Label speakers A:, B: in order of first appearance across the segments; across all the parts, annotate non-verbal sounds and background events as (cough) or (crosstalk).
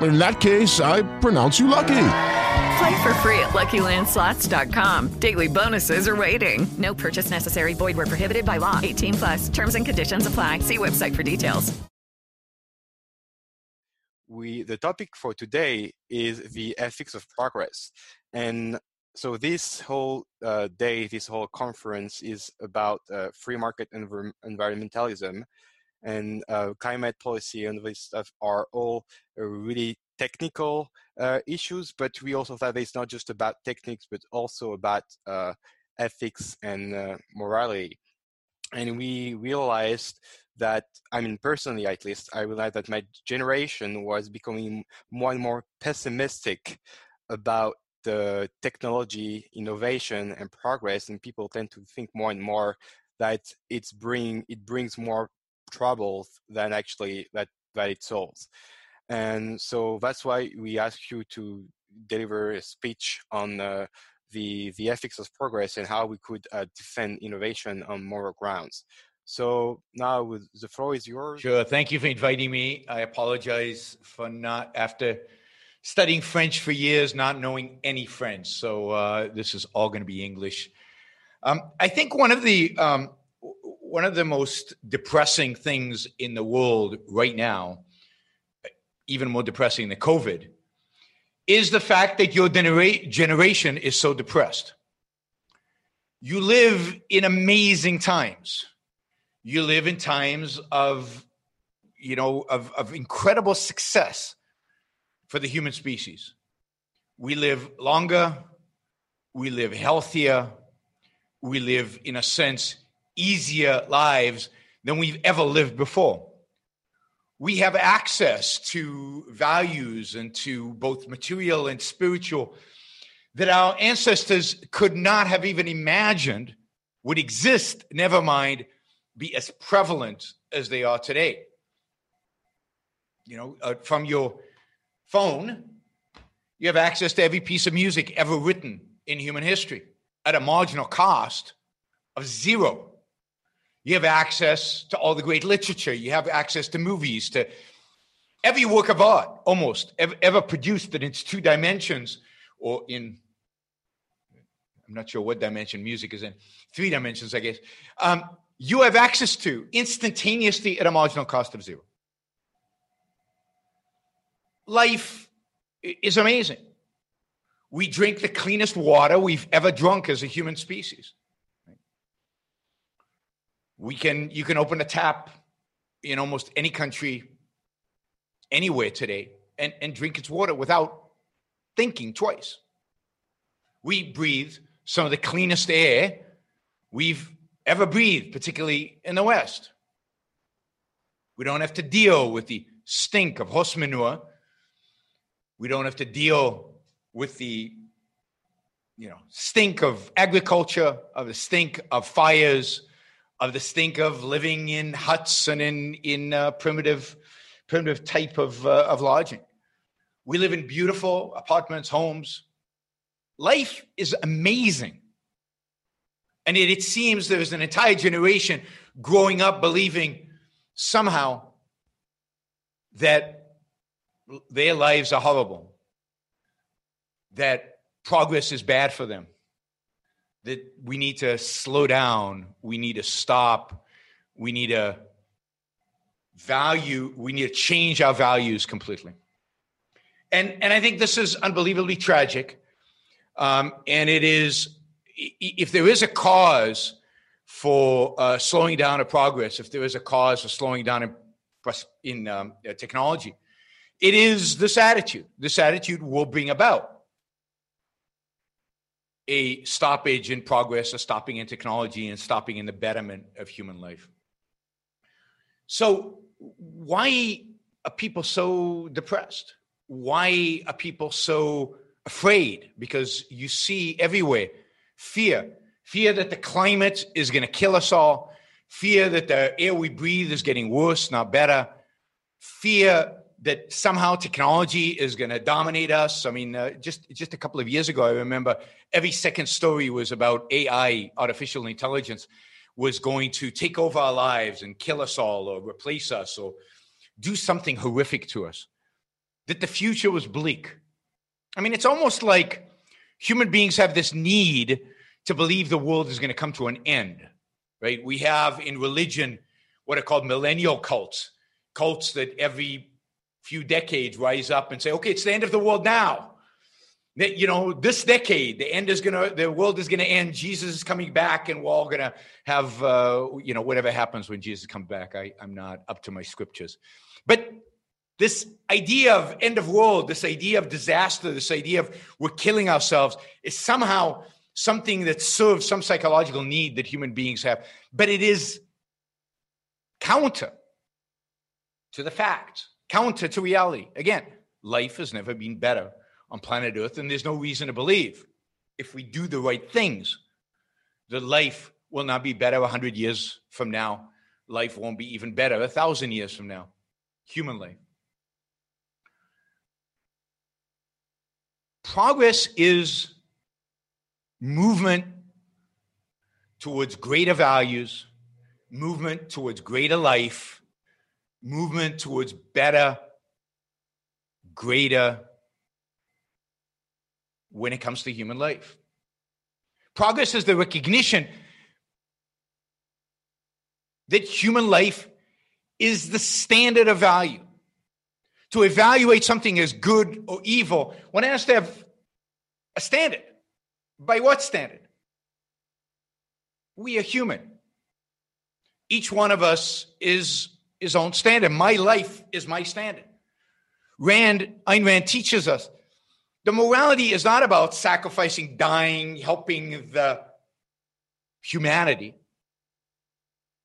A: In that case, I pronounce you lucky.
B: Play for free at LuckyLandSlots.com. Daily bonuses are waiting. No purchase necessary. Void where prohibited by law. 18 plus. Terms and conditions apply. See website for details.
C: We the topic for today is the ethics of progress, and so this whole uh, day, this whole conference is about uh, free market env- environmentalism, and uh, climate policy and this stuff are all really technical uh, issues, but we also thought it's not just about techniques, but also about uh, ethics and uh, morality. And we realized that, I mean, personally at least, I realized that my generation was becoming more and more pessimistic about the technology, innovation, and progress, and people tend to think more and more that it's bring it brings more troubles than actually that that it solves. And so that's why we ask you to deliver a speech on uh, the, the ethics of progress and how we could uh, defend innovation on moral grounds. So now the floor is yours.
D: Sure. Thank you for inviting me. I apologize for not, after studying French for years, not knowing any French. So uh, this is all going to be English. Um, I think one of the um, one of the most depressing things in the world right now even more depressing than COVID, is the fact that your genera- generation is so depressed. You live in amazing times. You live in times of, you know, of, of incredible success for the human species. We live longer, we live healthier, we live, in a sense, easier lives than we've ever lived before we have access to values and to both material and spiritual that our ancestors could not have even imagined would exist, never mind be as prevalent as they are today. You know, uh, from your phone, you have access to every piece of music ever written in human history at a marginal cost of zero. You have access to all the great literature. You have access to movies, to every work of art almost ever, ever produced in its two dimensions or in, I'm not sure what dimension music is in, three dimensions, I guess. Um, you have access to instantaneously at a marginal cost of zero. Life is amazing. We drink the cleanest water we've ever drunk as a human species we can you can open a tap in almost any country anywhere today and, and drink its water without thinking twice. We breathe some of the cleanest air we've ever breathed particularly in the west. We don't have to deal with the stink of horse manure. We don't have to deal with the you know stink of agriculture of the stink of fires of the stink of living in huts and in in uh, primitive primitive type of uh, of lodging. We live in beautiful apartments, homes. Life is amazing. And it, it seems there's an entire generation growing up believing somehow that their lives are horrible, that progress is bad for them, that we need to slow down, we need to stop, we need to value, we need to change our values completely. And and I think this is unbelievably tragic. Um, and it is if there is a cause for uh, slowing down of progress, if there is a cause for slowing down in in um, uh, technology. It is this attitude. This attitude will bring about a stoppage in progress, a stopping in technology, and stopping in the betterment of human life. So, why are people so depressed? Why are people so afraid? Because you see everywhere fear fear that the climate is going to kill us all, fear that the air we breathe is getting worse, not better, fear that somehow technology is going to dominate us. I mean, uh, just just a couple of years ago, I remember every second story was about AI, artificial intelligence, was going to take over our lives and kill us all, or replace us, or do something horrific to us. That the future was bleak. I mean, it's almost like human beings have this need to believe the world is going to come to an end, right? We have in religion what are called millennial cults, cults that every few decades rise up and say, okay, it's the end of the world now. That, You know, this decade, the end is gonna, the world is gonna end. Jesus is coming back, and we're all gonna have, uh, you know, whatever happens when Jesus comes back. I, I'm not up to my scriptures, but this idea of end of world, this idea of disaster, this idea of we're killing ourselves is somehow something that serves some psychological need that human beings have, but it is counter to the facts, counter to reality. Again, life has never been better on planet Earth, and there's no reason to believe if we do the right things that life will not be better 100 years from now. Life won't be even better a thousand years from now. Human life. Progress is movement towards greater values, movement towards greater life, movement towards better, greater when it comes to human life. Progress is the recognition that human life is the standard of value. To evaluate something as good or evil, one has to have a standard. By what standard? We are human. Each one of us is his own standard. My life is my standard. Rand, Ayn Rand teaches us the morality is not about sacrificing, dying, helping the humanity.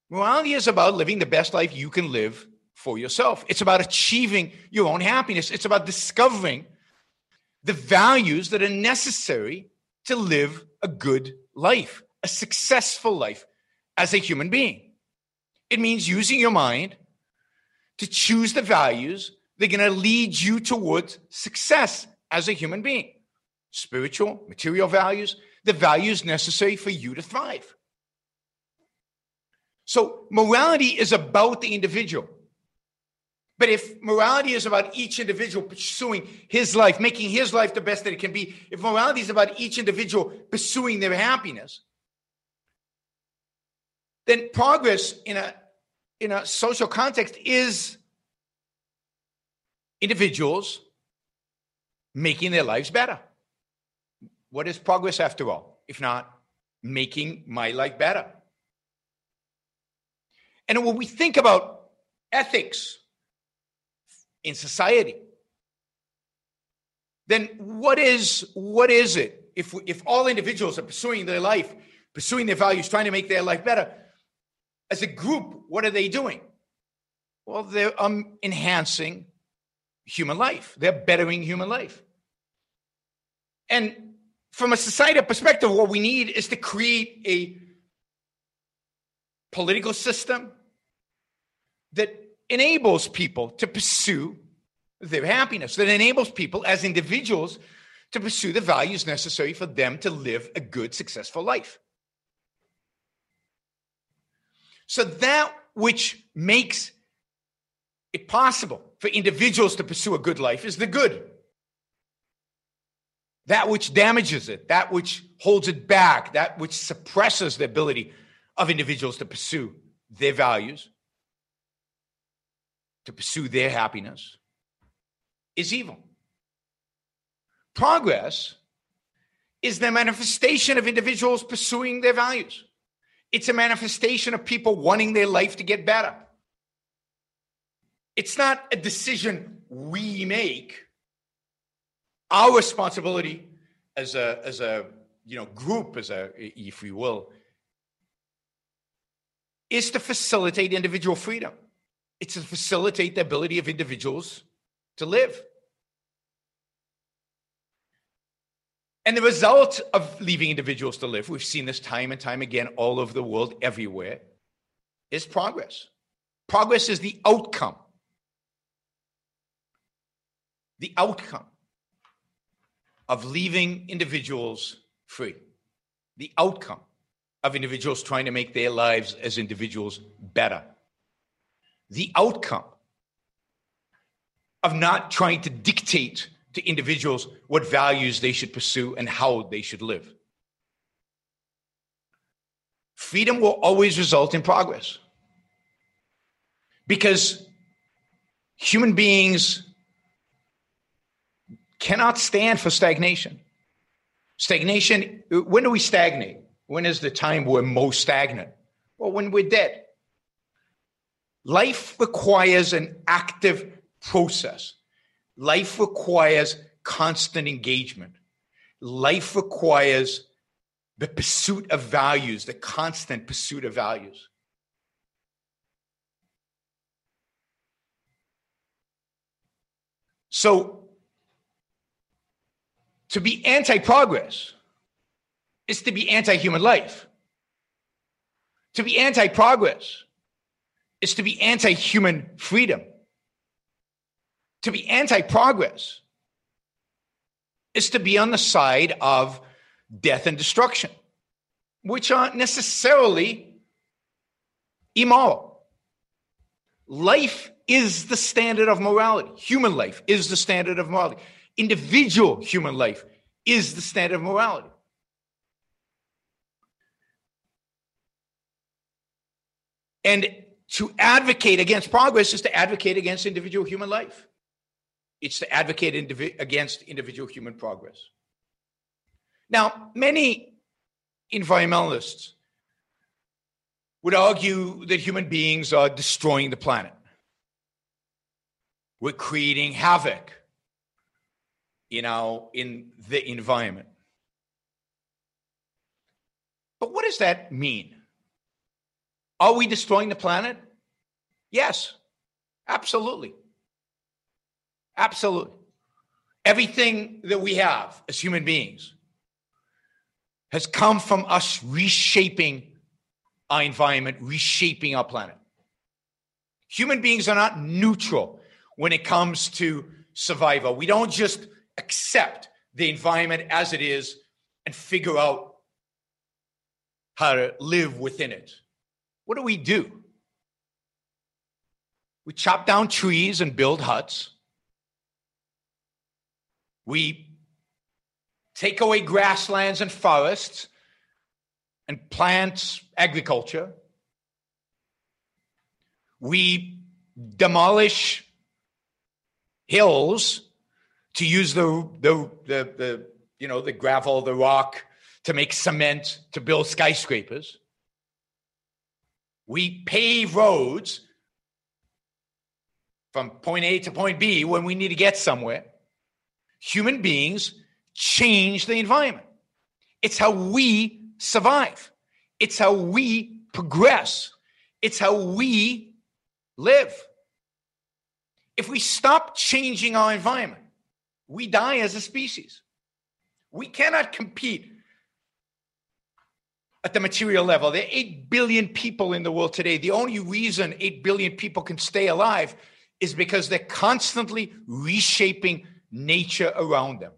D: Morality is about living the best life you can live for yourself. It's about achieving your own happiness. It's about discovering the values that are necessary to live a good life, a successful life as a human being. It means using your mind to choose the values that are going to lead you towards success as a human being spiritual, material values, the values necessary for you to thrive. So, morality is about the individual. But if morality is about each individual pursuing his life, making his life the best that it can be, if morality is about each individual pursuing their happiness, then progress in a in a social context is individuals making their lives better. What is progress after all? If not making my life better. And when we think about ethics, in society then what is what is it if if all individuals are pursuing their life pursuing their values trying to make their life better as a group what are they doing? Well they're um, enhancing human life. They're bettering human life. And from a societal perspective what we need is to create a political system that enables people to pursue their happiness, that enables people as individuals to pursue the values necessary for them to live a good, successful life. So, that which makes it possible for individuals to pursue a good life is the good. That which damages it, that which holds it back, that which suppresses the ability of individuals to pursue their values to pursue their happiness is evil. Progress is the manifestation of individuals pursuing their values. It's a manifestation of people wanting their life to get better. It's not a decision we make. Our responsibility as a as a you know group, as a if we will, is to facilitate individual freedom. It's to facilitate the ability of individuals to live. And the result of leaving individuals to live, we've seen this time and time again all over the world, everywhere, is progress. Progress is the outcome. The outcome of leaving individuals free. The outcome of individuals trying to make their lives as individuals better. The outcome of not trying to dictate to individuals what values they should pursue and how they should live. Freedom will always result in progress because human beings cannot stand for stagnation. Stagnation, when do we stagnate? When is the time we're most stagnant? Well, when we're dead. Life requires an active process. Life requires constant engagement. Life requires the pursuit of values, the constant pursuit of values. So, to be anti progress is to be anti human life. To be anti progress is to be anti human freedom to be anti progress is to be on the side of death and destruction, which aren't necessarily immoral. Life is the standard of morality. Human life is the standard of morality. Individual human life is the standard of morality. And to advocate against progress is to advocate against individual human life. It's to advocate indivi- against individual human progress. Now, many environmentalists would argue that human beings are destroying the planet. We're creating havoc, in our in the environment. But what does that mean? Are we destroying the planet? Yes, absolutely. Absolutely. Everything that we have as human beings has come from us reshaping our environment, reshaping our planet. Human beings are not neutral when it comes to survival. We don't just accept the environment as it is and figure out how to live within it. What do we do? We chop down trees and build huts. We take away grasslands and forests and plant agriculture. We demolish hills to use the, the, the, the, you know, the gravel, the rock to make cement to build skyscrapers. We pave roads from point A to point B when we need to get somewhere human beings change the environment. It's how we survive, it's how we progress, it's how we live. If we stop changing our environment, we die as a species. We cannot compete at the material level. There are 8 billion people in the world today. The only reason 8 billion people can stay alive is because they're constantly reshaping nature around them.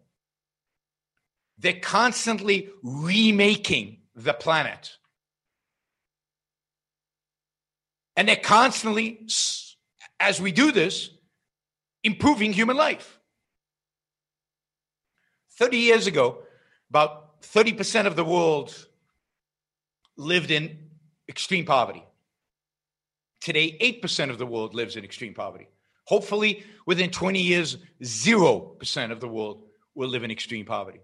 D: They're constantly remaking the planet. And they're constantly, as we do this, improving human life. 30 years ago, about 30% of the world lived in extreme poverty. Today, 8% of the world lives in extreme poverty. Hopefully, within 20 years, 0% of the world will live in extreme poverty.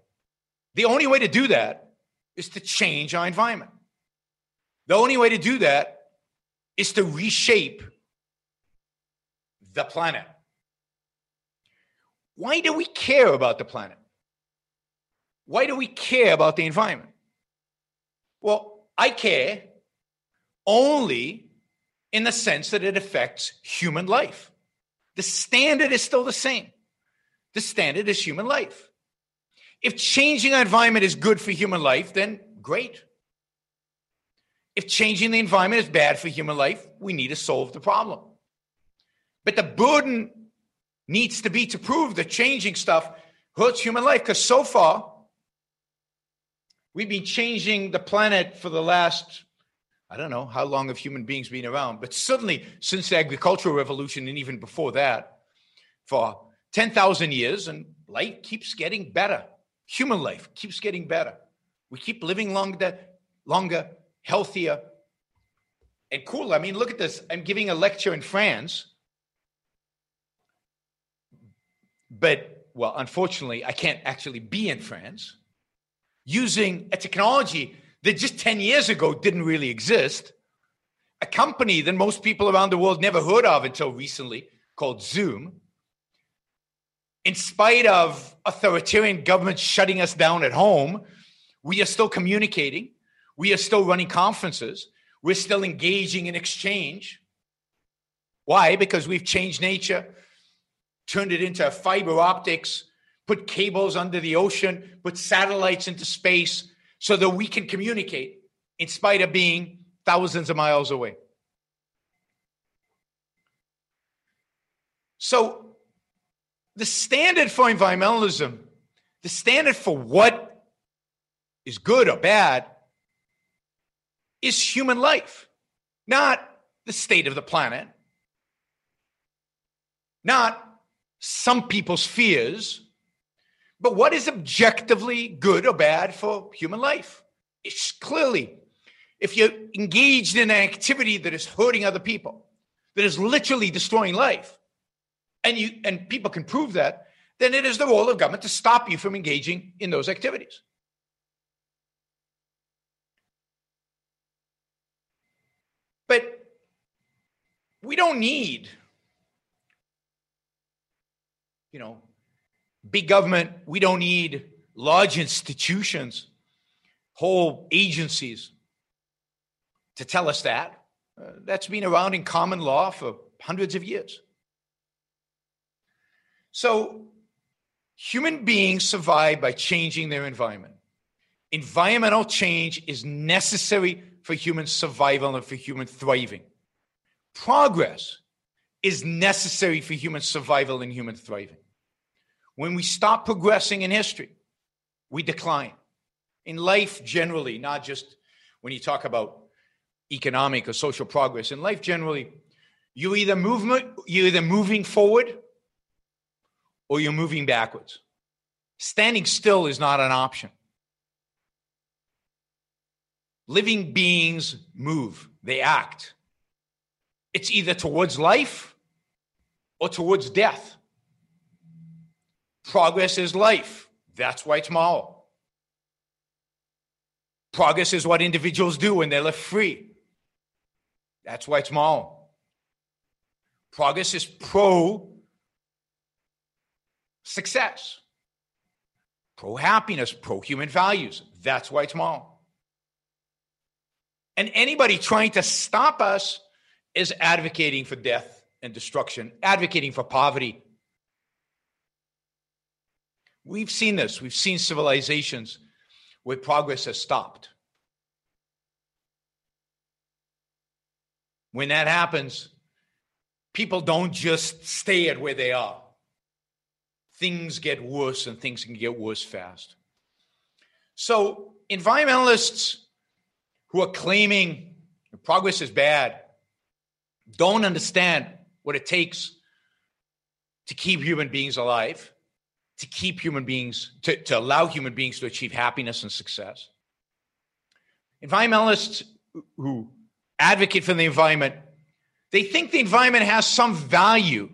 D: The only way to do that is to change our environment. The only way to do that is to reshape the planet. Why do we care about the planet? Why do we care about the environment? Well, I care only in the sense that it affects human life. The standard is still the same. The standard is human life. If changing our environment is good for human life, then great. If changing the environment is bad for human life, we need to solve the problem. But the burden needs to be to prove that changing stuff hurts human life because so far we've been changing the planet for the last I don't know how long have human beings been around, but certainly since the agricultural revolution and even before that, for 10,000 years, and life keeps getting better. Human life keeps getting better. We keep living longer, longer, healthier, and cooler. I mean, look at this. I'm giving a lecture in France, but well, unfortunately, I can't actually be in France using a technology that just 10 years ago didn't really exist, a company that most people around the world never heard of until recently called Zoom. In spite of authoritarian governments shutting us down at home, we are still communicating. We are still running conferences. We're still engaging in exchange. Why? Because we've changed nature, turned it into fiber optics, put cables under the ocean, put satellites into space, so that we can communicate in spite of being thousands of miles away. So, the standard for environmentalism, the standard for what is good or bad, is human life, not the state of the planet, not some people's fears, but what is objectively good or bad for human life? It's clearly, if you're engaged in an activity that is hurting other people, that is literally destroying life, and you and people can prove that, then it is the role of government to stop you from engaging in those activities. But we don't need, you know, big government. We don't need large institutions, whole agencies to tell us that. Uh, that's been around in common law for hundreds of years. So, human beings survive by changing their environment. Environmental change is necessary for human survival and for human thriving. Progress is necessary for human survival and human thriving. When we stop progressing in history, we decline. In life generally, not just when you talk about economic or social progress, in life generally, you either movement, you're either moving forward or you're moving backwards. Standing still is not an option. Living beings move, they act. It's either towards life or towards death. Progress is life. That's why it's. Progress is what individuals do when they're left free. That's why it's. Progress is pro success, pro happiness, pro human values. That's why it's. And anybody trying to stop us is advocating for death and destruction, advocating for poverty, We've seen this. We've seen civilizations where progress has stopped. When that happens, people don't just stay at where they are. Things get worse and things can get worse fast. So, environmentalists who are claiming progress is bad don't understand what it takes to keep human beings alive to keep human beings, to, to allow human beings to achieve happiness and success. Environmentalists who advocate for the environment, they think the environment has some value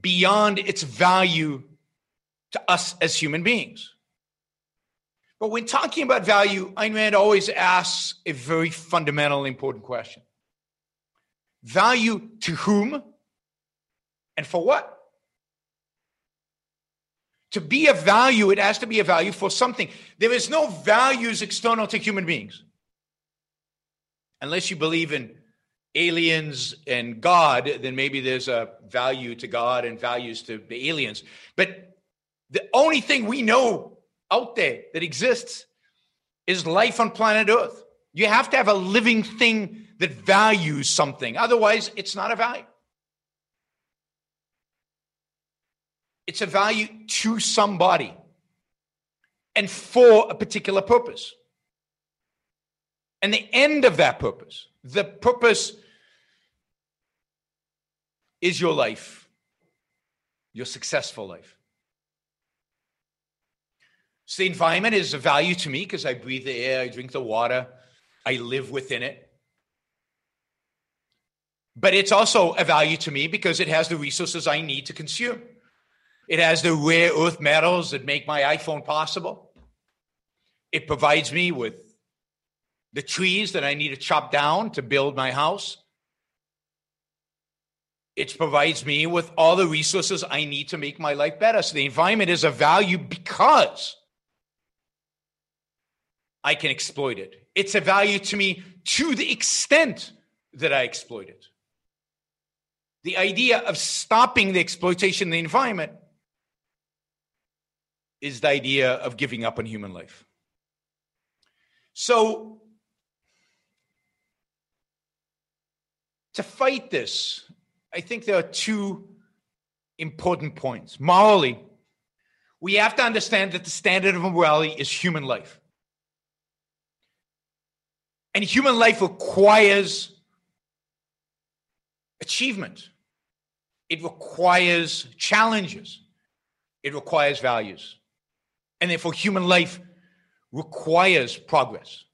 D: beyond its value to us as human beings. But when talking about value, Ayn Rand always asks a very fundamental, important question Value to whom And for what? To be a value, it has to be a value for something. There is no values external to human beings. Unless you believe in aliens and God, then maybe there's a value to God and values to the aliens. But the only thing we know out there that exists is life on planet Earth. You have to have a living thing that values something. Otherwise, it's not a value. It's a value to somebody and for a particular purpose. And the end of that purpose, the purpose is your life, your successful life. So the environment is a value to me because I breathe the air, I drink the water, I live within it. But it's also a value to me because it has the resources I need to consume. It has the rare earth metals that make my iPhone possible. It provides me with the trees that I need to chop down to build my house. It provides me with all the resources I need to make my life better. So the environment is a value because I can exploit it. It's a value to me to the extent that I exploit it. The idea of stopping the exploitation of the environment is the idea of giving up on human life. So, to fight this, I think there are two important points. Morally, we have to understand that the standard of morality is human life. And human life requires achievement, it requires challenges, it requires values. And therefore, human life requires progress.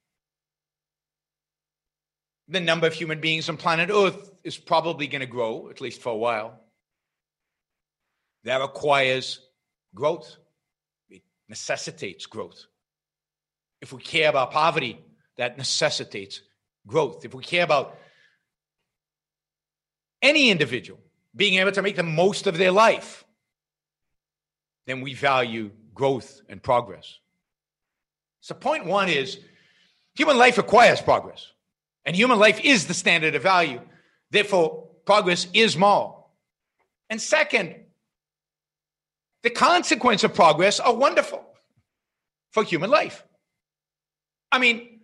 D: The number of human beings on planet Earth is probably going to grow, at least for a while. That requires growth, it necessitates growth. If we care about poverty, that necessitates growth. If we care about any individual being able to make the most of their life, then we value growth and progress. So, point one is human life requires progress, and human life is the standard of value. Therefore, progress is moral. And second, the consequence of progress are wonderful for human life. I mean,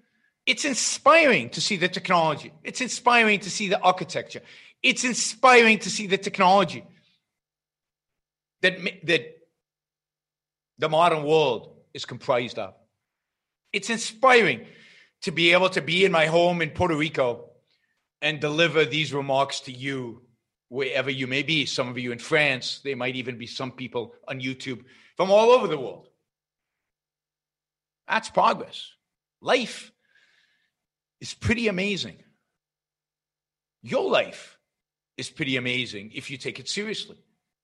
D: it's inspiring to see the technology. It's inspiring to see the architecture. It's inspiring to see the technology that, that the modern world is comprised of. It's inspiring to be able to be in my home in Puerto Rico and deliver these remarks to you wherever you may be. Some of you in France, there might even be some people on YouTube from all over the world. That's progress. Life is pretty amazing. Your life is pretty amazing if you take it seriously,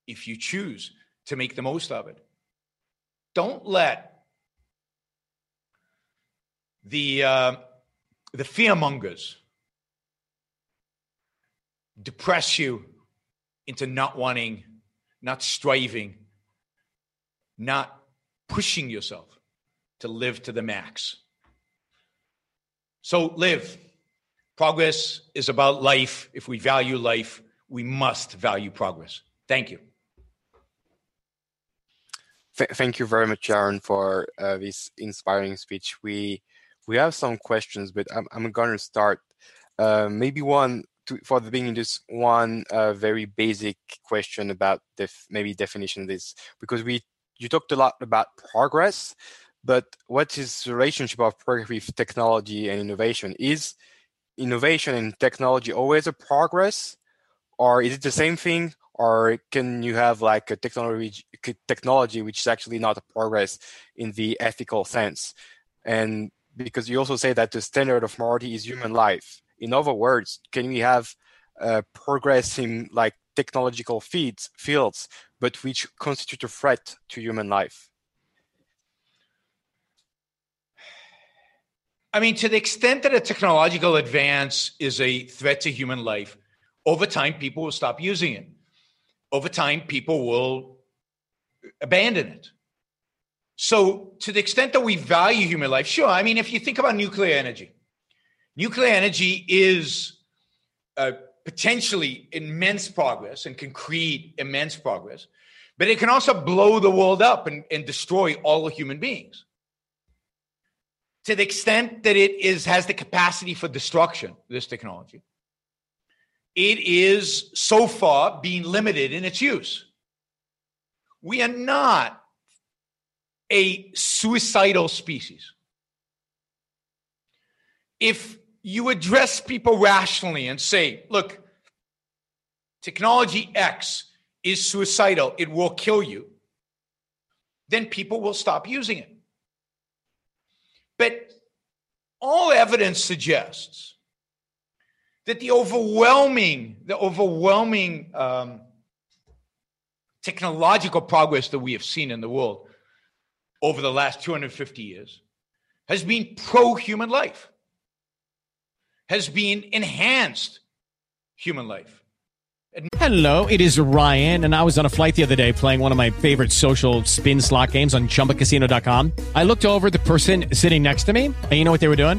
D: if you choose to make the most of it. Don't let the uh, the fear mongers depress you into not wanting, not striving, not pushing yourself to live to the max. So live. Progress is about life. If we value life, we must value progress. Thank you.
C: Th- thank you very much, Yaron, for uh, this inspiring speech. We we have some questions, but I'm I'm to start. Uh, maybe one to, for the beginning, just one uh, very basic question about def- maybe definition of this, because we you talked a lot about progress, but what is the relationship of progress with technology and innovation? Is innovation and technology always a progress, or is it the same thing, or can you have like a technology technology which is actually not a progress in the ethical sense? And because you also say that the standard of morality is human life. In other words can we have uh, progress in like technological feeds, fields but which constitute a threat to human life?
D: I mean, to the extent that a technological advance is a threat to human life, over time, people will stop using it over time, people will abandon it. So, to the extent that we value human life, sure. I mean, if you think about nuclear energy, nuclear energy is uh, potentially immense progress and can create immense progress, but it can also blow the world up and, and destroy all human beings. To the extent that it is has the capacity for destruction, this technology, it is so far being limited in its use. We are not a suicidal species. If you address people rationally and say, look, technology X is suicidal, it will kill you, then people will stop using it. But all evidence suggests that the overwhelming, the overwhelming um, technological progress that we have seen in the world over the last 250 years has been pro human life, has been enhanced human life.
E: Hello, it is Ryan, and I was on a flight the other day playing one of my favorite social spin slot games on chumbacasino.com. I looked over the person sitting next to me, and you know what they were doing?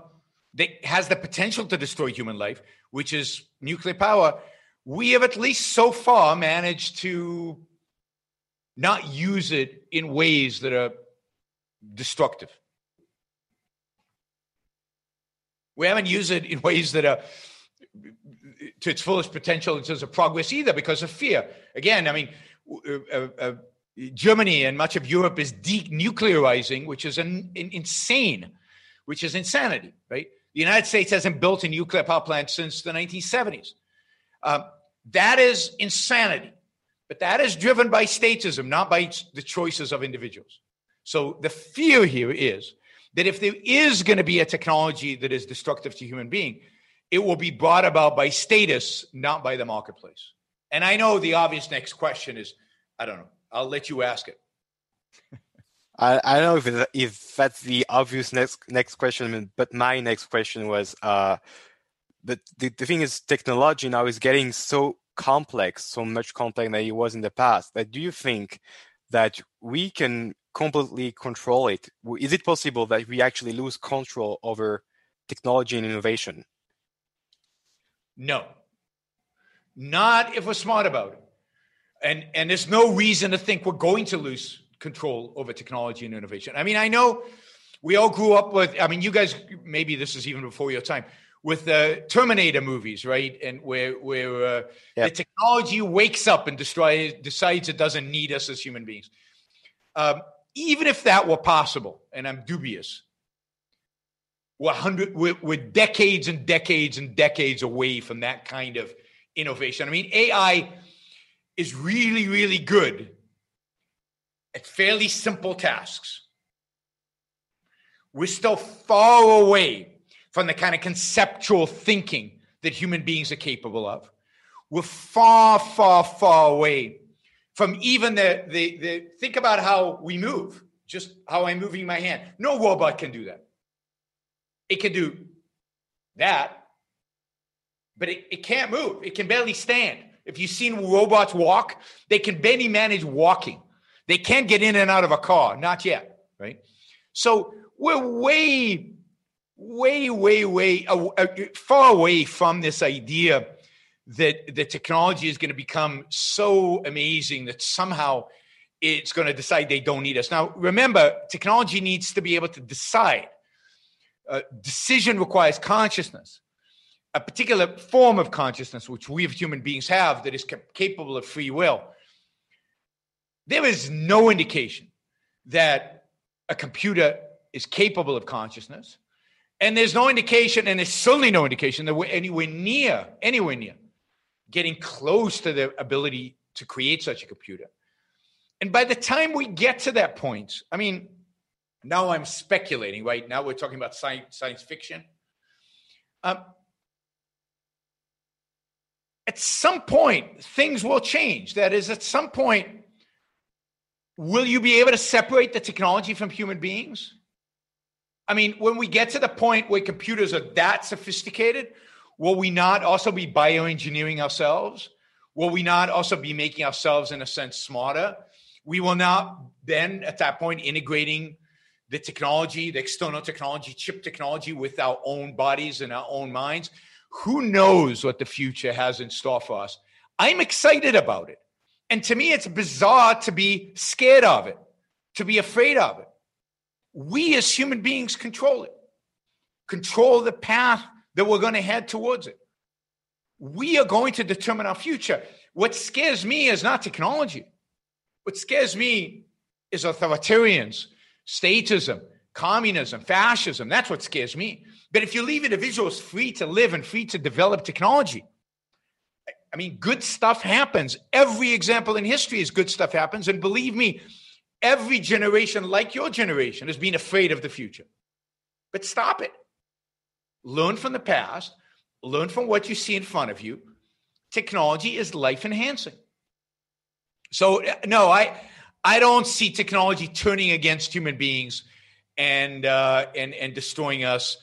D: that has the potential to destroy human life, which is nuclear power, we have at least so far managed to not use it in ways that are destructive. We haven't used it in ways that are to its fullest potential in terms of progress either because of fear. Again, I mean, uh, uh, Germany and much of Europe is denuclearizing, which is an, an insane, which is insanity, right? The United States hasn't built a nuclear power plant since the 1970s. Um, that is insanity. But that is driven by statism, not by the choices of individuals. So the fear here is that if there is going to be a technology that is destructive to human being, it will be brought about by status, not by the marketplace. And I know the obvious next question is, I don't know. I'll let you ask it.
C: I, I don't know if if that's the obvious next next question, but my next question was, uh, the, the the thing is, technology now is getting so complex, so much complex than it was in the past. That do you think that we can completely control it? Is it possible that we actually lose control over technology and innovation?
D: No, not if we're smart about it. And and there's no reason to think we're going to lose control over technology and innovation. I mean, I know we all grew up with, I mean, you guys, maybe this is even before your time, with the Terminator movies, right? And where, where uh, the technology wakes up and destroys, decides it doesn't need us as human beings. Um, even if that were possible, and I'm dubious, we're, hundred, we're, we're decades and decades and decades away from that kind of innovation. I mean, AI is really, really good at fairly simple tasks. We're still far away from the kind of conceptual thinking that human beings are capable of. We're far, far, far away from even the, the, the think about how we move, just how I'm moving my hand. No robot can do that. It can do that, but it, it can't move. It can barely stand. If you've seen robots walk, they can barely manage walking. They can't get in and out of a car, not yet, right? So we're way, way, way, way uh, far away from this idea that the technology is going to become so amazing that somehow it's going to decide they don't need us. Now, remember, technology needs to be able to decide. Uh, decision requires consciousness, a particular form of consciousness, which we as human beings have, that is capable of free will. There is no indication that a computer is capable of consciousness. And there's no indication, and there's certainly no indication that we're anywhere near, anywhere near getting close to the ability to create such a computer. And by the time we get to that point, I mean, now I'm speculating, right? Now we're talking about science, science fiction. Um, at some point, things will change. That is, at some point, will you be able to separate the technology from human beings? I mean, when we get to the point where computers are that sophisticated, will we not also be bioengineering ourselves? Will we not also be making ourselves, in a sense, smarter? We will not then, at that point, integrating the technology, the external technology, chip technology with our own bodies and our own minds. Who knows what the future has in store for us? I'm excited about it. And to me, it's bizarre to be scared of it, to be afraid of it. We as human beings control it, control the path that we're going to head towards it. We are going to determine our future. What scares me is not technology. What scares me is authoritarians, statism, communism, fascism. That's what scares me. But if you leave individuals free to live and free to develop technology, I mean, good stuff happens. Every example in history is good stuff happens. And believe me, every generation, like your generation, has been afraid of the future. But stop it. Learn from the past, learn from what you see in front of you. Technology is life enhancing. So, no, I, I don't see technology turning against human beings and, uh, and, and destroying us.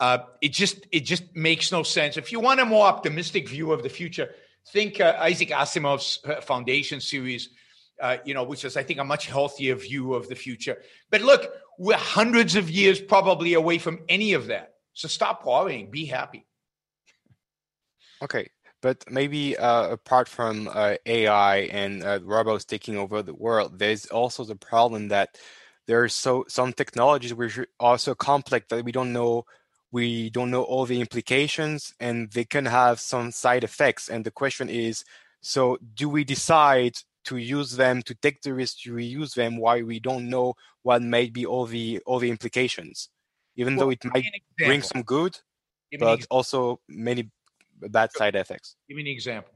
D: Uh, it just it just makes no sense. If you want a more optimistic view of the future, think uh, Isaac Asimov's uh, Foundation series, uh, you know, which is, I think, a much healthier view of the future. But look, we're hundreds of years probably away from any of that. So stop worrying, be happy.
C: Okay, but maybe uh, apart from uh, AI and robots taking over the world, there's also the problem that there are so some technologies which are so complex that we don't know we don't know all the implications and they can have some side effects. And the question is so do we decide to use them to take the risk to reuse them while we don't know what might be all the all the implications? Even well, though it might bring some good but also many bad side effects.
D: Give me an example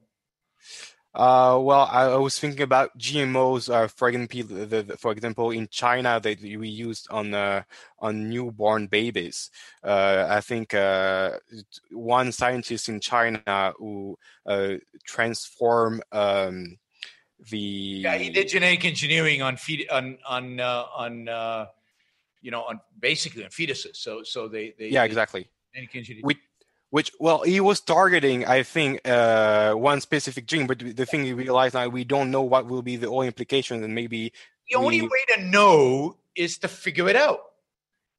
C: uh, well, I, was thinking about GMOs. Uh, for example, for example, in China, that we used on uh, on newborn babies. Uh, I think uh, one scientist in China who uh, transform um, the
D: yeah, he did genetic engineering on feed on on on you know on basically on fetuses. So so they, they
C: yeah
D: they,
C: exactly. We, which well he was targeting i think uh, one specific gene but the thing we realize now we don't know what will be the all implications and maybe
D: the we... only way to know is to figure it out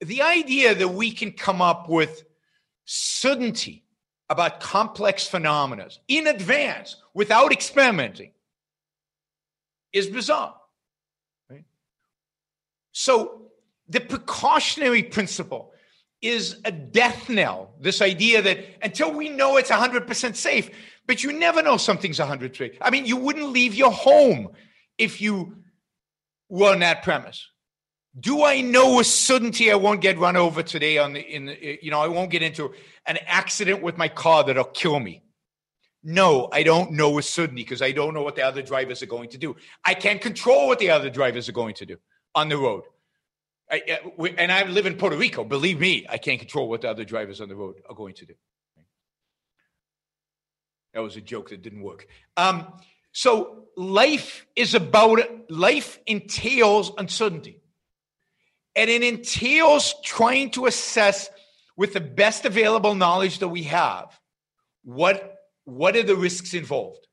D: the idea that we can come up with certainty about complex phenomena in advance without experimenting is bizarre right? so the precautionary principle is a death knell. This idea that until we know it's 100% safe, but you never know something's 100% safe. I mean, you wouldn't leave your home if you were on that premise. Do I know with certainty I won't get run over today on the in the, you know I won't get into an accident with my car that'll kill me? No, I don't know with certainty because I don't know what the other drivers are going to do. I can't control what the other drivers are going to do on the road. I, and I live in Puerto Rico. Believe me, I can't control what the other drivers on the road are going to do. That was a joke that didn't work. Um, so life is about life entails uncertainty, and it entails trying to assess with the best available knowledge that we have what what are the risks involved.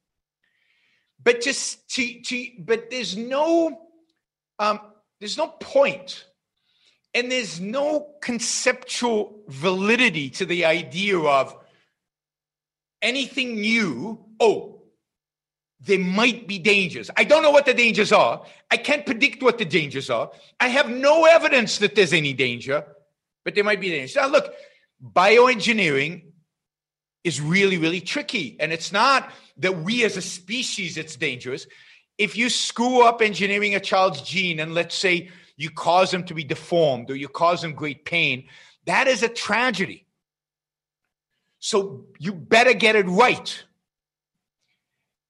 D: But just to, to but there's no um, there's no point and there's no conceptual validity to the idea of anything new. Oh, there might be dangers. I don't know what the dangers are. I can't predict what the dangers are. I have no evidence that there's any danger, but there might be dangers. Now, look, bioengineering is really, really tricky. And it's not that we as a species, it's dangerous. If you screw up engineering a child's gene and let's say you cause them to be deformed or you cause them great pain, that is a tragedy. So you better get it right.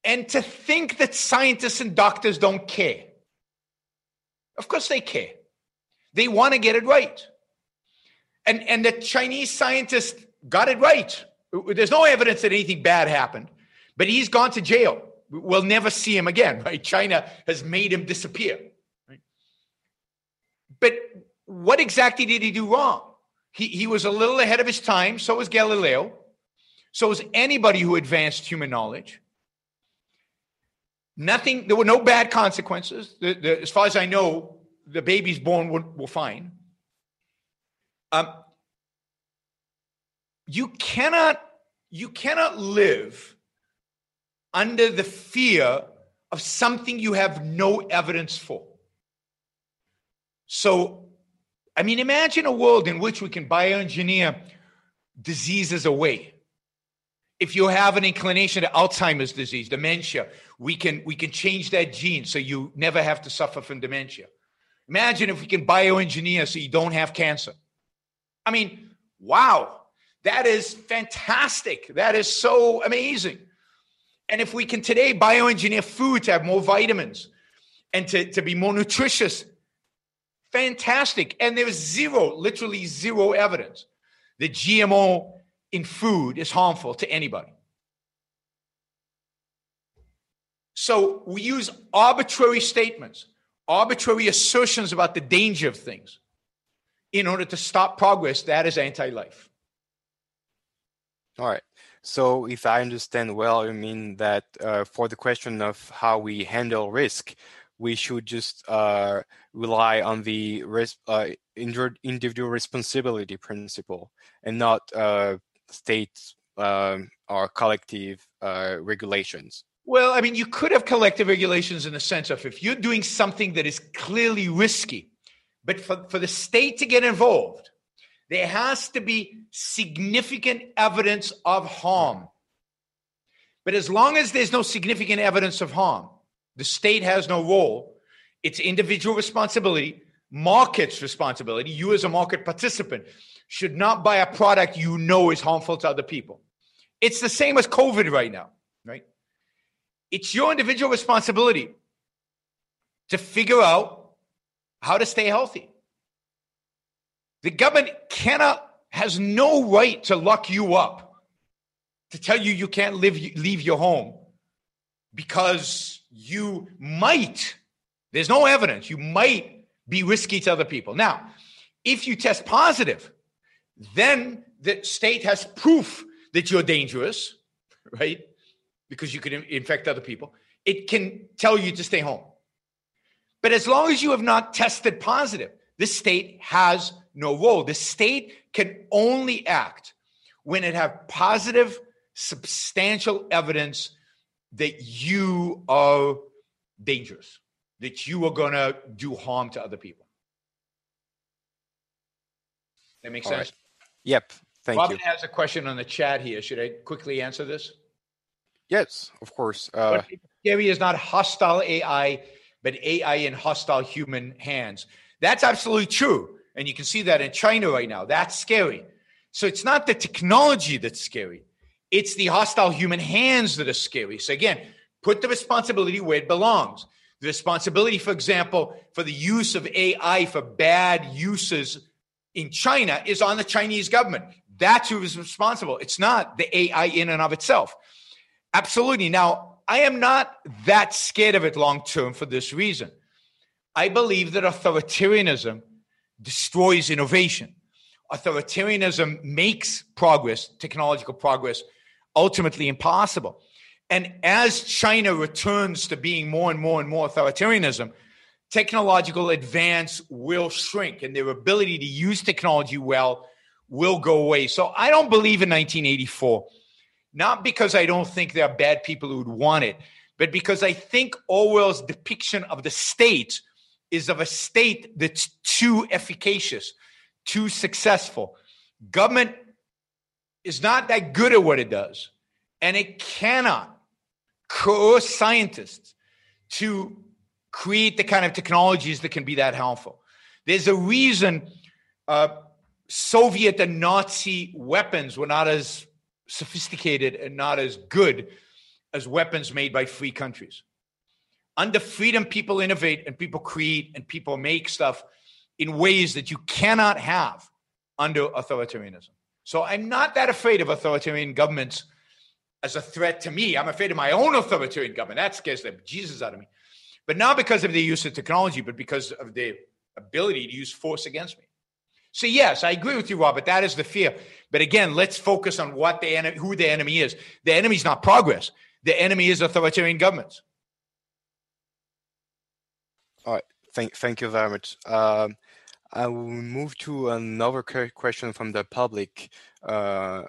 D: And to think that scientists and doctors don't care. Of course they care. They want to get it right. And, and the Chinese scientist got it right. There's no evidence that anything bad happened, but he's gone to jail. We'll never see him again, (laughs) right? China has made him disappear. But what exactly did he do wrong? He, he was a little ahead of his time. So was Galileo. So was anybody who advanced human knowledge. Nothing, there were no bad consequences. The, the, as far as I know, the babies born were, were fine. Um, you cannot you cannot live under the fear of something you have no evidence for. So, I mean, imagine a world in which we can bioengineer diseases away. If you have an inclination to Alzheimer's disease, dementia, we can we can change that gene so you never have to suffer from dementia. Imagine if we can bioengineer so you don't have cancer. I mean, wow. That is fantastic. That is so amazing. And if we can today bioengineer food to have more vitamins and to, to be more nutritious, fantastic. And there's zero, literally zero evidence that GMO in food is harmful to anybody. So we use arbitrary statements, arbitrary assertions about the danger of things in order to stop progress. That is anti life.
C: All right. So, if I understand well, you mean that uh, for the question of how we handle risk, we should just uh, rely on the res- uh, individual responsibility principle and not uh, state um, or collective uh, regulations.
D: Well, I mean, you could have collective regulations in the sense of if you're doing something that is clearly risky, but for, for the state to get involved, there has to be significant evidence of harm. But as long as there's no significant evidence of harm, the state has no role. It's individual responsibility, market's responsibility. You, as a market participant, should not buy a product you know is harmful to other people. It's the same as COVID right now, right? It's your individual responsibility to figure out how to stay healthy. The government cannot, has no right to lock you up, to tell you you can't live, leave your home because you might, there's no evidence, you might be risky to other people. Now, if you test positive, then the state has proof that you're dangerous, right? Because you could infect other people. It can tell you to stay home. But as long as you have not tested positive, the state has no role. The state can only act when it have positive, substantial evidence that you are dangerous, that you are going to do harm to other people. That makes
C: All
D: sense?
C: Right. Yep. Thank you.
D: Robin
C: you.
D: has a question on the chat here. Should I quickly answer this?
C: Yes, of course. Uh,
D: Scary is not hostile AI, but AI in hostile human hands. That's absolutely true. And you can see that in China right now. That's scary. So it's not the technology that's scary, it's the hostile human hands that are scary. So again, put the responsibility where it belongs. The responsibility, for example, for the use of AI for bad uses in China is on the Chinese government. That's who is responsible. It's not the AI in and of itself. Absolutely. Now, I am not that scared of it long term for this reason. I believe that authoritarianism destroys innovation. Authoritarianism makes progress, technological progress, ultimately impossible. And as China returns to being more and more and more authoritarianism, technological advance will shrink and their ability to use technology well will go away. So I don't believe in 1984, not because I don't think there are bad people who would want it, but because I think Orwell's depiction of the state is of a state that's too efficacious, too successful. Government is not that good at what it does, and it cannot coerce scientists to create the kind of technologies that can be that helpful. There's a reason uh, Soviet and Nazi weapons were not as sophisticated and not as good as weapons made by free countries. Under freedom, people innovate and people create and people make stuff in ways that you cannot have under authoritarianism. So I'm not that afraid of authoritarian governments as a threat to me. I'm afraid of my own authoritarian government. That scares the Jesus out of me. But not because of the use of technology, but because of the ability to use force against me. So yes, I agree with you, Robert. That is the fear. But again, let's focus on what the enemy, who the enemy is. The enemy is not progress. The enemy is authoritarian governments.
C: All right. Thank, thank you very much. Um, I will move to another question from the public. Uh,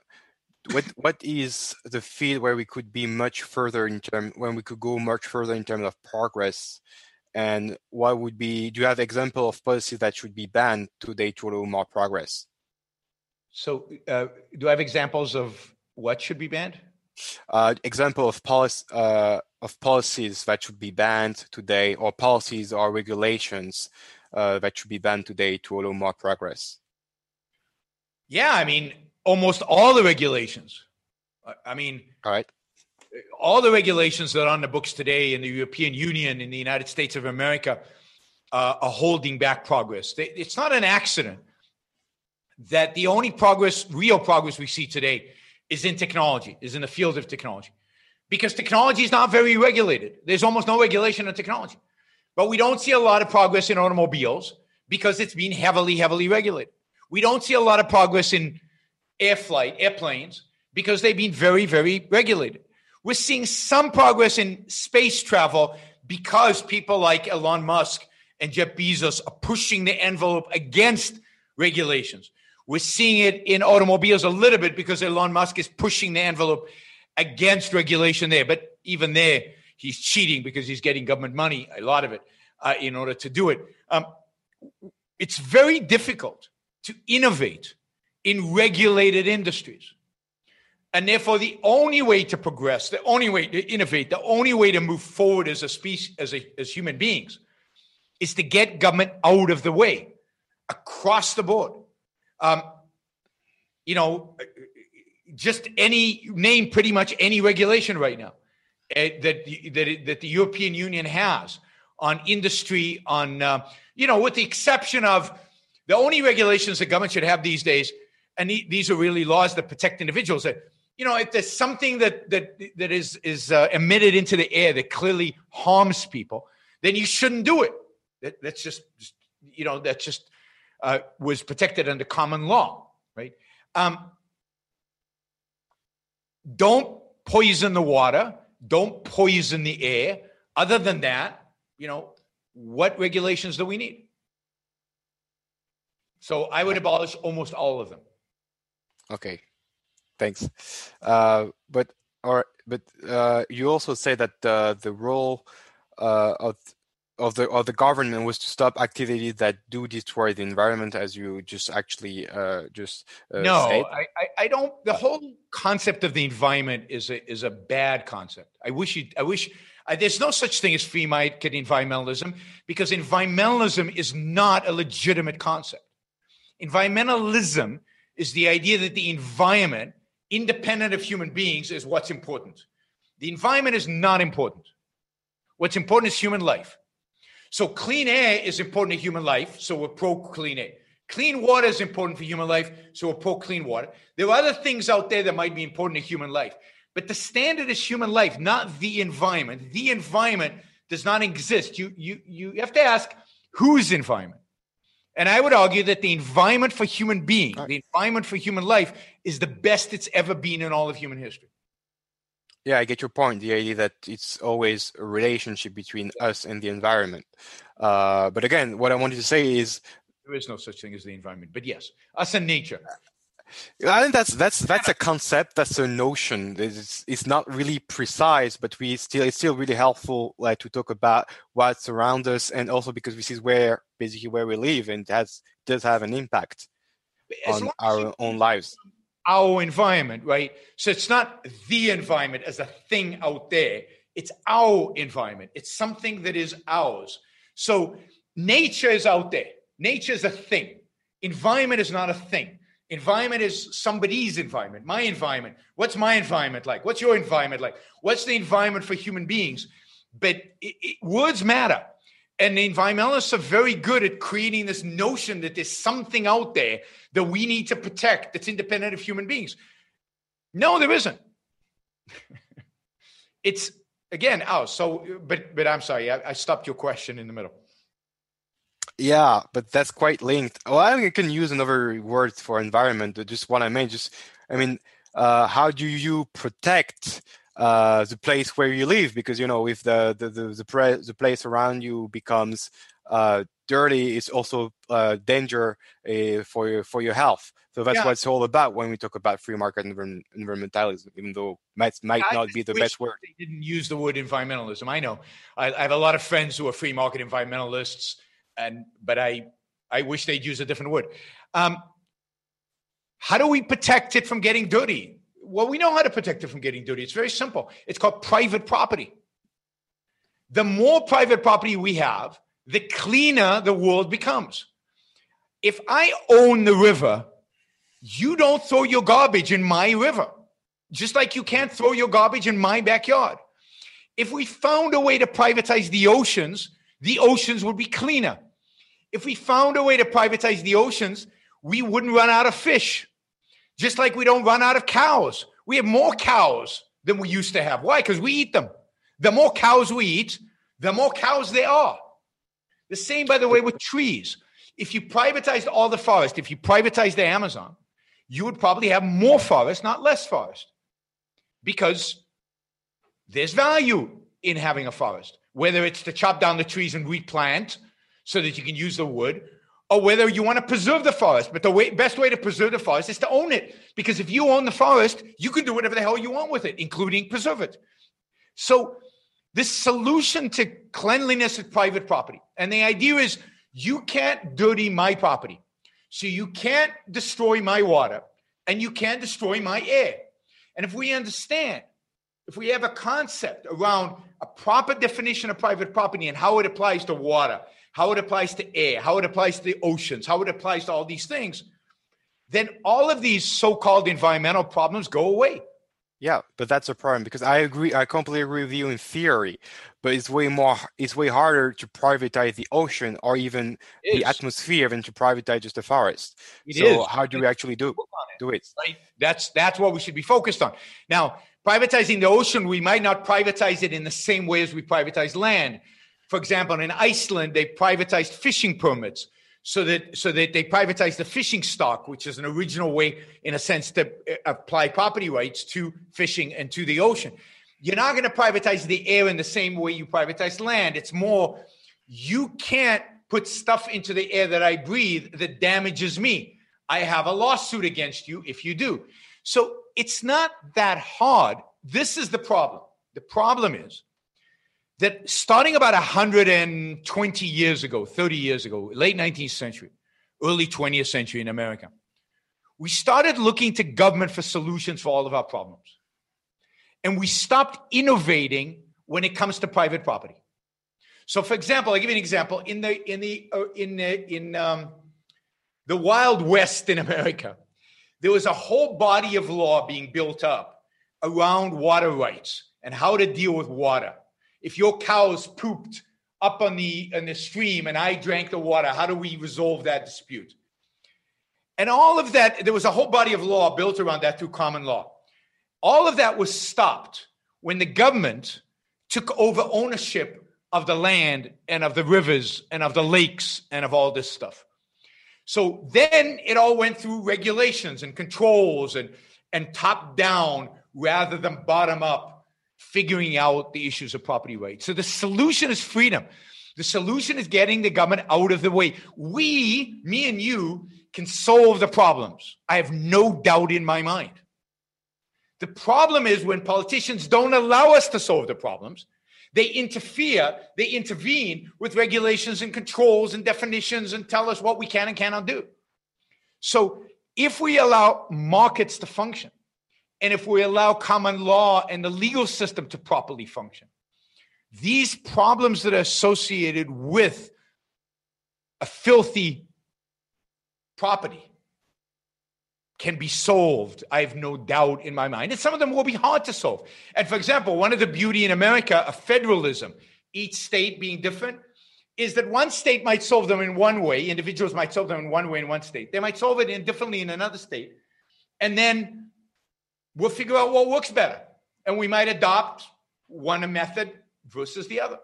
C: what what is the field where we could be much further in term when we could go much further in terms of progress? And what would be do you have example of policies that should be banned today to allow more progress?
D: So uh, do i have examples of what should be banned?
C: Uh, example of policy uh, of policies that should be banned today or policies or regulations that should be done today to allow more progress
D: yeah i mean almost all the regulations. I mean,
C: all right.
D: All the regulations that are on the books today in the European Union, in the United States of America, uh, are holding back progress. It's not an accident that the only progress, real progress we see today is in technology, is in the field of technology. Because technology is not very regulated. There's almost no regulation on technology. But we don't see a lot of progress in automobiles because it's been heavily, heavily regulated. We don't see a lot of progress in air flight, airplanes, because they've been very, very regulated. We're seeing some progress in space travel because people like Elon Musk and Jeff Bezos are pushing the envelope against regulations. We're seeing it in automobiles a little bit because Elon Musk is pushing the envelope against regulation there. But even there, he's cheating because he's getting government money, a lot of it, uh, in order to do it. Um, it's very difficult to innovate in regulated industries. And therefore, the only way to progress, the only way to innovate, the only way to move forward as a species, as, a, as human beings, is to get government out of the way across the board. Um, you know, just any name pretty much any regulation right now that that that the European Union has on industry, on uh, you know, with the exception of the only regulations the government should have these days and these are really laws that protect individuals. That you know, if there's something that that that is is uh, emitted into the air that clearly harms people, then you shouldn't do it. That, that's just, you know that just uh, was protected under common law, right? Um, don't poison the water. Don't poison the air. Other than that, you know, what regulations do we need? So I would abolish almost all of them.
C: Okay, thanks. Uh, but or but uh, you also say that uh, the role uh, of of the of the government was to stop activities that do destroy the environment, as you just actually uh, just
D: uh, no, I, I, I don't. The whole concept of the environment is a is a bad concept. I wish you. I wish. Uh, there's no such thing as free market environmentalism because environmentalism is not a legitimate concept. Environmentalism is the idea that the environment, independent of human beings, is what's important. The environment is not important. What's important is human life. So clean air is important to human life, so we're pro clean air. Clean water is important for human life, so we're pro clean water. There are other things out there that might be important to human life, but the standard is human life, not the environment. The environment does not exist. You you you have to ask whose environment. And I would argue that the environment for human being, right. the environment for human life, is the best it's ever been in all of human history.
C: Yeah, I get your point. The idea that it's always a relationship between us and the environment. Uh, but again, what I wanted to say is
D: there is no such thing as the environment. But yes, us and nature.
C: I think that's that's that's a concept. That's a notion. It's it's not really precise, but we still it's still really helpful like to talk about what's around us, and also because this is where basically where we live, and that does have an impact
D: As
C: on our own lives.
D: Our environment, right? So it's not the environment as a thing out there. It's our environment. It's something that is ours. So nature is out there. Nature is a thing. Environment is not a thing. Environment is somebody's environment, my environment. What's my environment like? What's your environment like? What's the environment for human beings? But it, it, words matter. And the environmentalists are very good at creating this notion that there's something out there that we need to protect that's independent of human beings. No, there isn't. (laughs) it's again oh, So, but but I'm sorry, I, I stopped your question in the middle.
C: Yeah, but that's quite linked. Well, I can use another word for environment. Just what I mean. Just I mean, uh, how do you protect uh, the place where you live? Because you know, if the the the the, pre- the place around you becomes uh, dirty, it's also uh, danger uh, for your for your health. So that's
D: Yeah.
C: what it's all about when we talk about free market environ- environmentalism. Even though might might
D: I
C: not be the best word.
D: They didn't use the word environmentalism. I know. I, I have a lot of friends who are free market environmentalists, and but I I wish they'd use a different word. Um, how do we protect it from getting dirty? Well, we know how to protect it from getting dirty. It's very simple. It's called private property. The more private property we have, the cleaner the world becomes. If I own the river, you don't throw your garbage in my river, just like you can't throw your garbage in my backyard. If we found a way to privatize the oceans, the oceans would be cleaner. If we found a way to privatize the oceans, we wouldn't run out of fish. Just like we don't run out of cows. We have more cows than we used to have. Why? Because we eat them. The more cows we eat, the more cows there are. The same, by the way, with trees. If you privatized all the forest, if you privatized the Amazon, you would probably have more forest, not less forest. Because there's value in having a forest, whether it's to chop down the trees and replant so that you can use the wood, or whether you want to preserve the forest. But the way, best way to preserve the forest is to own it. Because if you own the forest, you can do whatever the hell you want with it, including preserve it. So, this solution to cleanliness is private property. And the idea is you can't dirty my property. So, you can't destroy my water and you can't destroy my air. And if we understand, if we have a concept around a proper definition of private property and how it applies to water, how it applies to air, how it applies to the oceans, how it applies to all these things, then all of these so called environmental problems go away.
C: Yeah, but that's a problem because I agree. I completely agree with you in theory, but it's way more. It's way harder to privatize the ocean or even
D: It
C: the
D: is.
C: atmosphere than to privatize just the forest.
D: It
C: so
D: is.
C: how do we actually do do it?
D: Right? That's that's what we should be focused on. Now, privatizing the ocean, we might not privatize it in the same way as we privatize land. For example, in Iceland, they privatized fishing permits so that so that they privatized the fishing stock, which is an original way, in a sense, to uh, apply property rights to fishing and to the ocean. You're not going to privatize the air in the same way you privatize land. It's more you can't put stuff into the air that I breathe that damages me. I have a lawsuit against you if you do. So it's not that hard. This is the problem. The problem is that starting about 120 years ago, 30 years ago, late 19th century, early 20th century in America, we started looking to government for solutions for all of our problems. And we stopped innovating when it comes to private property. So, for example, I'll give you an example. In the in the uh, in the, in um, the Wild West in (laughs) America, there was a whole body of law being built up around water rights and how to deal with water. If your cows pooped up on the on the stream and I drank the water, how do we resolve that dispute? And all of that, there was a whole body of law built around that through common law. All of that was stopped when the government took over ownership of the land and of the rivers and of the lakes and of all this stuff. So then it all went through regulations and controls and, and top down rather than bottom up, figuring out the issues of property rights. So the solution is freedom. The solution is getting the government out of the way. We, me and you, can solve the problems. I have no doubt in my mind. The problem is when politicians don't allow us to solve the problems, they interfere, they intervene with regulations and controls and definitions and tell us what we can and cannot do. So if we allow markets to function, and if we allow common law and the legal system to properly function, these problems that are associated with a filthy property can be solved. I have no doubt in my mind. And some of them will be hard to solve. And for example, one of the beauty in America of federalism, each state being different, is that one state might solve them in one way. Individuals might solve them in one way in one state. They might solve it in differently in another state. And then we'll figure out what works better. And we might adopt one method versus the other.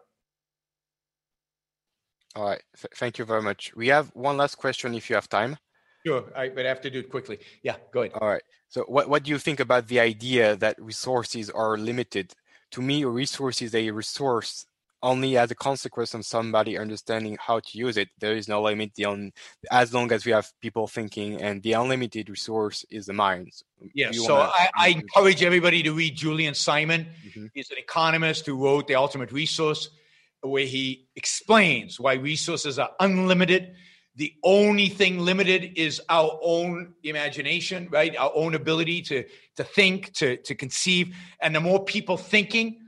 C: All right. Th- thank you very much. We have one last question if you have time.
D: Sure, I, but I have to do it quickly. Yeah, go ahead.
C: All right. So, what, what do you think about the idea that resources are limited? To me, a resource is a resource only as a consequence of somebody understanding how to use it. There is no limit. The on, as long as we have people thinking, and the unlimited resource is the mind.
D: Yeah. So wanna, I, I, encourage everybody to read Julian Simon. Mm-hmm. He's an economist who wrote The Ultimate Resource, where he explains why resources are unlimited. The only thing limited is our own imagination, right? Our own ability to to think, to to conceive, and the more people thinking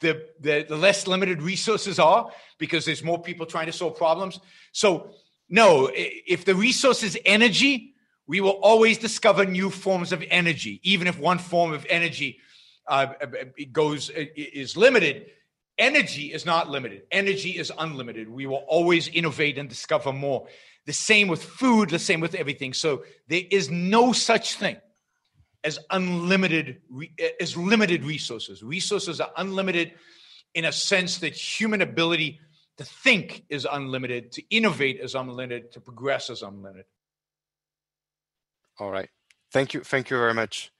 D: the, the, the less limited resources are because there's more people trying to solve problems. So, no, if the resource is energy, we will always discover new forms of energy, even if one form of energy uh, goes is limited. Energy is not limited. Energy is unlimited. We will always innovate and discover more. The same with food. The same with everything. So there is no such thing as unlimited as limited resources. Resources are unlimited in a sense that human ability to think is unlimited, to innovate is unlimited, to progress is unlimited.
C: All right. Thank you. Thank you very much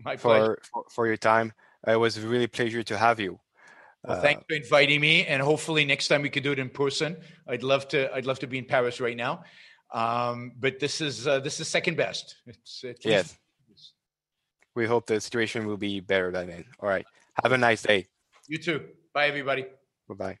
D: My
C: for, for, for your time. It was a really pleasure to have you.
D: Well, thanks for inviting me, and hopefully next time we could do it in person. I'd love to. I'd love to be in Paris right now, um, but this is uh, this is second best. It's,
C: it's yes we hope the situation will be better by then. All right. Have a nice day.
D: You too. Bye, everybody.
C: Bye bye.